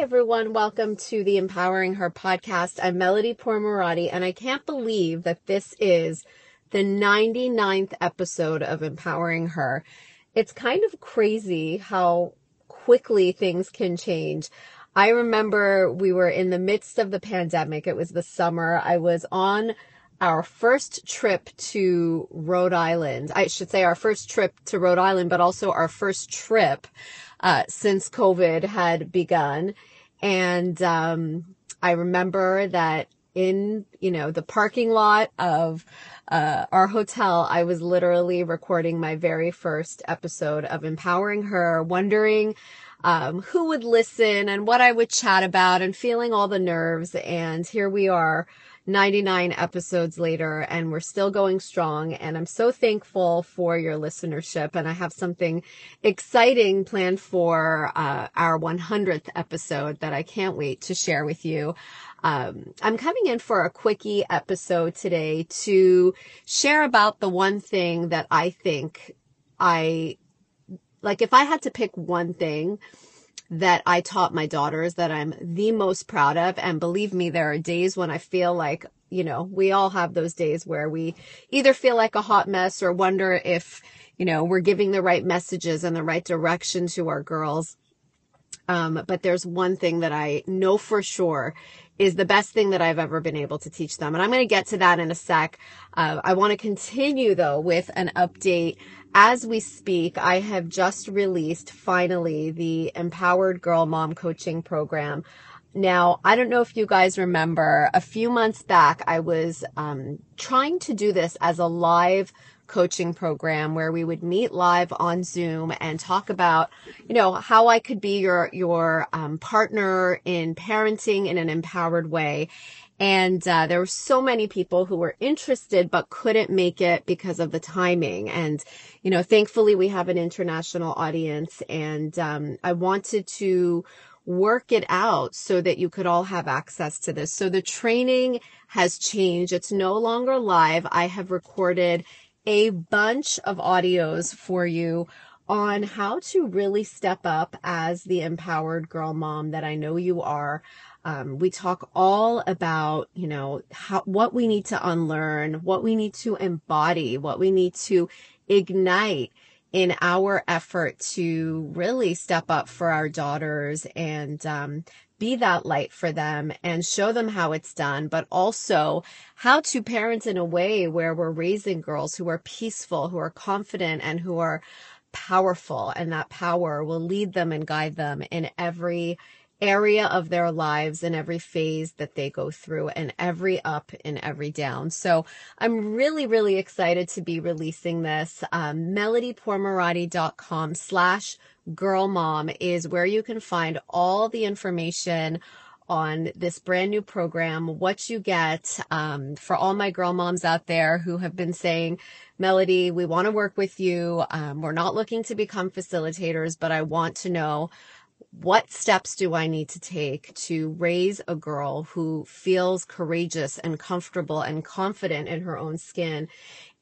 everyone. Welcome to the Empowering Her podcast. I'm Melody Pourmoradi, and I can't believe that this is the 99th episode of Empowering Her. It's kind of crazy how quickly things can change. I remember we were in the midst of the pandemic. It was the summer. I was on our first trip to Rhode Island. I should say our first trip to Rhode Island, but also our first trip uh, since COVID had begun. And um, I remember that in you know the parking lot of uh, our hotel, I was literally recording my very first episode of Empowering Her, wondering um, who would listen and what I would chat about, and feeling all the nerves. And here we are 99 episodes later and we're still going strong. And I'm so thankful for your listenership. And I have something exciting planned for uh, our 100th episode that I can't wait to share with you. Um, I'm coming in for a quickie episode today to share about the one thing that I think I like. If I had to pick one thing, that I taught my daughters that I'm the most proud of. And believe me, there are days when I feel like, you know, we all have those days where we either feel like a hot mess or wonder if, you know, we're giving the right messages and the right direction to our girls. Um, but there's one thing that I know for sure is the best thing that I've ever been able to teach them. And I'm going to get to that in a sec. Uh, I want to continue though with an update as we speak, I have just released finally the Empowered Girl Mom Coaching Program. Now, I don't know if you guys remember, a few months back, I was um, trying to do this as a live coaching program where we would meet live on Zoom and talk about, you know, how I could be your your um, partner in parenting in an empowered way. And uh, there were so many people who were interested but couldn't make it because of the timing. And, you know, thankfully we have an international audience and um, I wanted to work it out so that you could all have access to this. So the training has changed. It's no longer live. I have recorded a bunch of audios for you on how to really step up as the empowered girl mom that I know you are. Um, we talk all about, you know, how, what we need to unlearn, what we need to embody, what we need to ignite in our effort to really step up for our daughters and um, be that light for them and show them how it's done, but also how to parent in a way where we're raising girls who are peaceful, who are confident, and who are powerful. And that power will lead them and guide them in every area of their lives and every phase that they go through and every up and every down. So I'm really, really excited to be releasing this. Um, melodypourmoradi.com slash girl mom is where you can find all the information on this brand new program, what you get um, for all my girl moms out there who have been saying, Melody, we want to work with you. Um, we're not looking to become facilitators, but I want to know what steps do I need to take to raise a girl who feels courageous and comfortable and confident in her own skin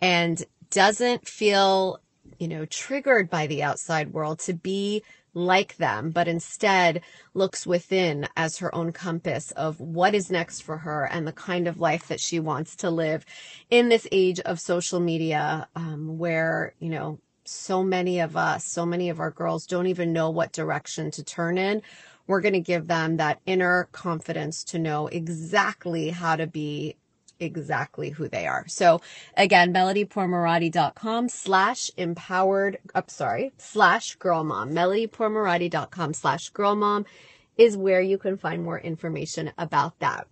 and doesn't feel, you know, triggered by the outside world to be like them, but instead looks within as her own compass of what is next for her and the kind of life that she wants to live in this age of social media, um, where, you know, so many of us, so many of our girls don't even know what direction to turn in. We're going to give them that inner confidence to know exactly how to be exactly who they are. So again, melodypourmoradi.com slash empowered, I'm sorry, slash girl mom. melodypourmoradi.com slash girl mom is where you can find more information about that.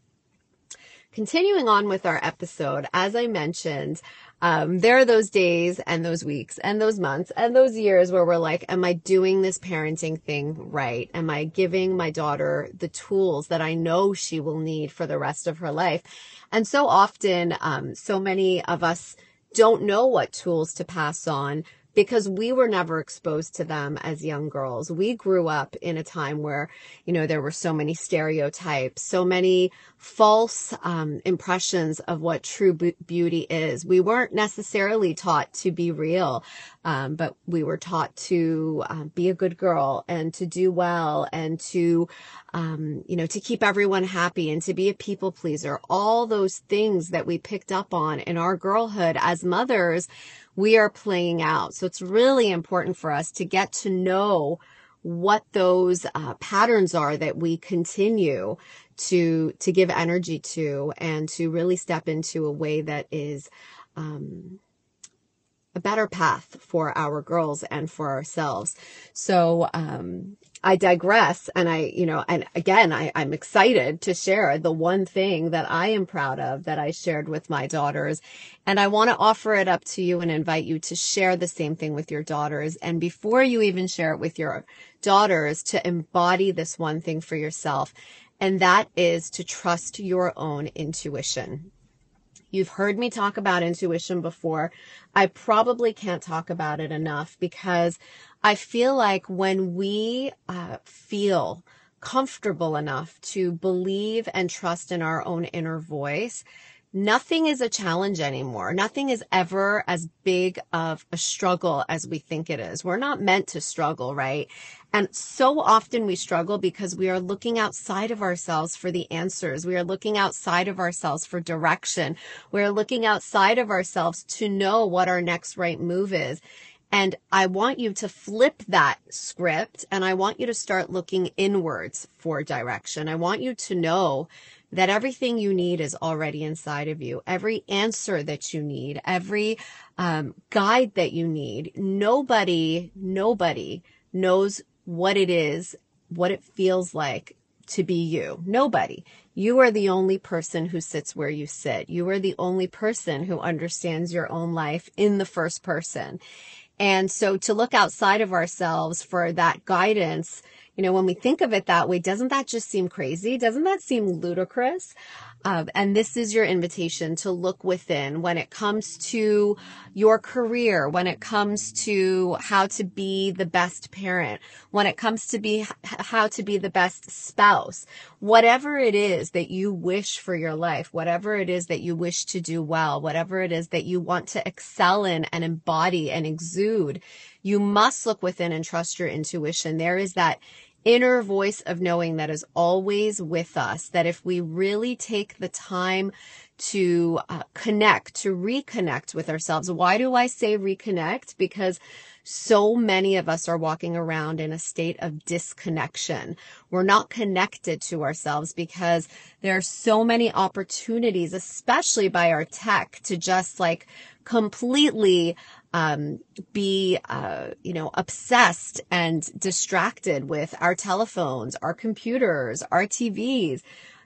Continuing on with our episode, as I mentioned, um, there are those days and those weeks and those months and those years where we're like, am I doing this parenting thing right? Am I giving my daughter the tools that I know she will need for the rest of her life? And so often, um, so many of us don't know what tools to pass on because we were never exposed to them as young girls. We grew up in a time where, you know, there were so many stereotypes, so many false um, impressions of what true beauty is. We weren't necessarily taught to be real, um, but we were taught to uh, be a good girl and to do well and to um, you know, to keep everyone happy and to be a people pleaser, all those things that we picked up on in our girlhood as mothers, we are playing out. So it's really important for us to get to know what those uh, patterns are that we continue to to give energy to and to really step into a way that is um, a better path for our girls and for ourselves. So, um, I digress and I, you know, and again, I, I'm excited to share the one thing that I am proud of that I shared with my daughters. And I want to offer it up to you and invite you to share the same thing with your daughters. And before you even share it with your daughters, to embody this one thing for yourself. And that is to trust your own intuition. You've heard me talk about intuition before. I probably can't talk about it enough because I feel like when we uh, feel comfortable enough to believe and trust in our own inner voice, nothing is a challenge anymore. Nothing is ever as big of a struggle as we think it is. We're not meant to struggle, right? And so often we struggle because we are looking outside of ourselves for the answers. We are looking outside of ourselves for direction. We're looking outside of ourselves to know what our next right move is. And I want you to flip that script and I want you to start looking inwards for direction. I want you to know that everything you need is already inside of you. Every answer that you need, every um, guide that you need. Nobody, nobody knows what it is, what it feels like to be you. Nobody. You are the only person who sits where you sit. You are the only person who understands your own life in the first person. And so to look outside of ourselves for that guidance, you know, when we think of it that way, doesn't that just seem crazy? Doesn't that seem ludicrous? Um, and this is your invitation to look within when it comes to your career, when it comes to how to be the best parent, when it comes to be how to be the best spouse, whatever it is that you wish for your life, whatever it is that you wish to do well, whatever it is that you want to excel in and embody and exude, you must look within and trust your intuition. There is that inner voice of knowing that is always with us, that if we really take the time to uh, connect, to reconnect with ourselves. Why do I say reconnect? Because so many of us are walking around in a state of disconnection. We're not connected to ourselves because there are so many opportunities, especially by our tech, to just like completely um, be, uh, you know, obsessed and distracted with our telephones, our computers, our TVs.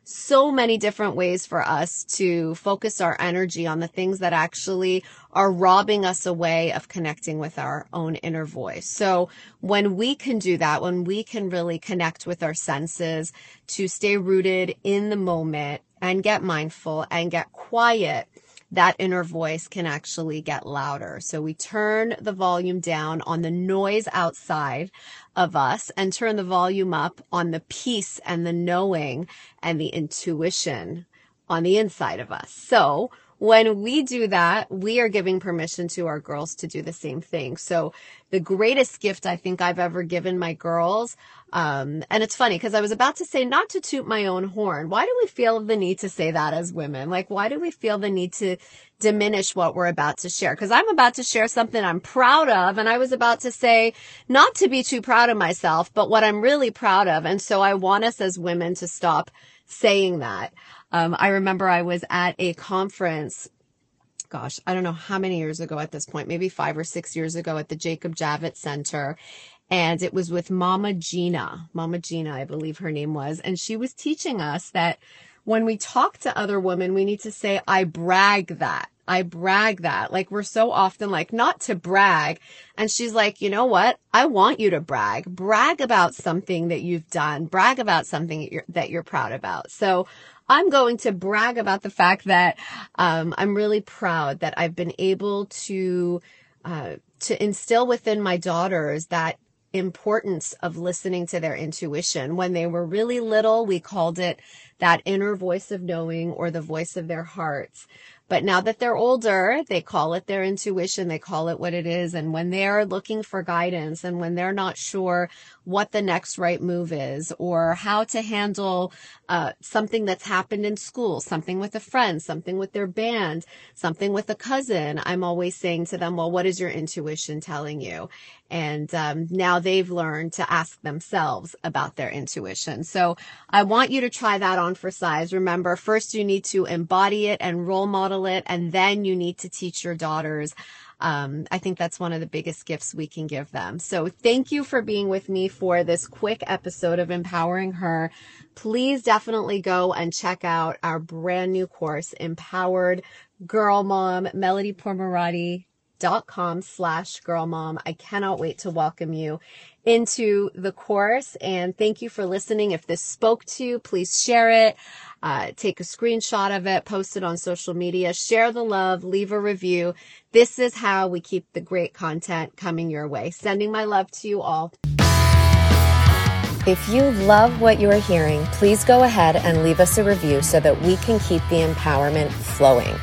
So many different ways for us to focus our energy on the things that actually are robbing us away of connecting with our own inner voice. So when we can do that, when we can really connect with our senses to stay rooted in the moment and get mindful and get quiet, that inner voice can actually get louder. So we turn the volume down on the noise outside of us and turn the volume up on the peace and the knowing and the intuition on the inside of us. So when we do that, we are giving permission to our girls to do the same thing. So the greatest gift I think I've ever given my girls, um, and it's funny because I was about to say not to toot my own horn. Why do we feel the need to say that as women? Like, why do we feel the need to diminish what we're about to share? Because I'm about to share something I'm proud of. And I was about to say not to be too proud of myself, but what I'm really proud of. And so I want us as women to stop saying that. Um, I remember I was at a conference gosh, I don't know how many years ago at this point, maybe five or six years ago at the Jacob Javits Center. And it was with Mama Gena, Mama Gena, I believe her name was. And she was teaching us that when we talk to other women, we need to say, I brag that. I brag that. Like we're so often like, not to brag. And she's like, you know what? I want you to brag. Brag about something that you've done. Brag about something that you're, that you're proud about. So I'm going to brag about the fact that um, I'm really proud that I've been able to uh, to instill within my daughters that importance of listening to their intuition. When they were really little, we called it that inner voice of knowing or the voice of their hearts. But now that they're older, they call it their intuition. They call it what it is. And when they're looking for guidance and when they're not sure what the next right move is or how to handle uh, something that's happened in school, something with a friend, something with their band, something with a cousin, I'm always saying to them, well, what is your intuition telling you? And um, now they've learned to ask themselves about their intuition. So I want you to try that on for size. Remember, first you need to embody it and role model it, and then you need to teach your daughters um, I think that's one of the biggest gifts we can give them. So thank you for being with me for this quick episode of Empowering Her. Please definitely go and check out our brand new course, Empowered Girl Mom, Melody Pourmoradi dot com slash girl mom. I cannot wait to welcome you into the course and thank you for listening. If this spoke to you, please share it. Uh, take a screenshot of it, post it on social media, share the love, leave a review. This is how we keep the great content coming your way. Sending my love to you all. If you love what you are hearing, please go ahead and leave us a review so that we can keep the empowerment flowing.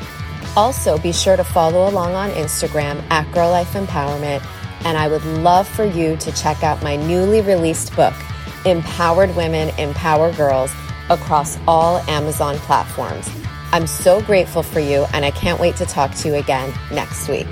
Also, be sure to follow along on Instagram at Girl Life Empowerment. And I would love for you to check out my newly released book, Empowered Women, Empower Girls, across all Amazon platforms. I'm so grateful for you, and I can't wait to talk to you again next week.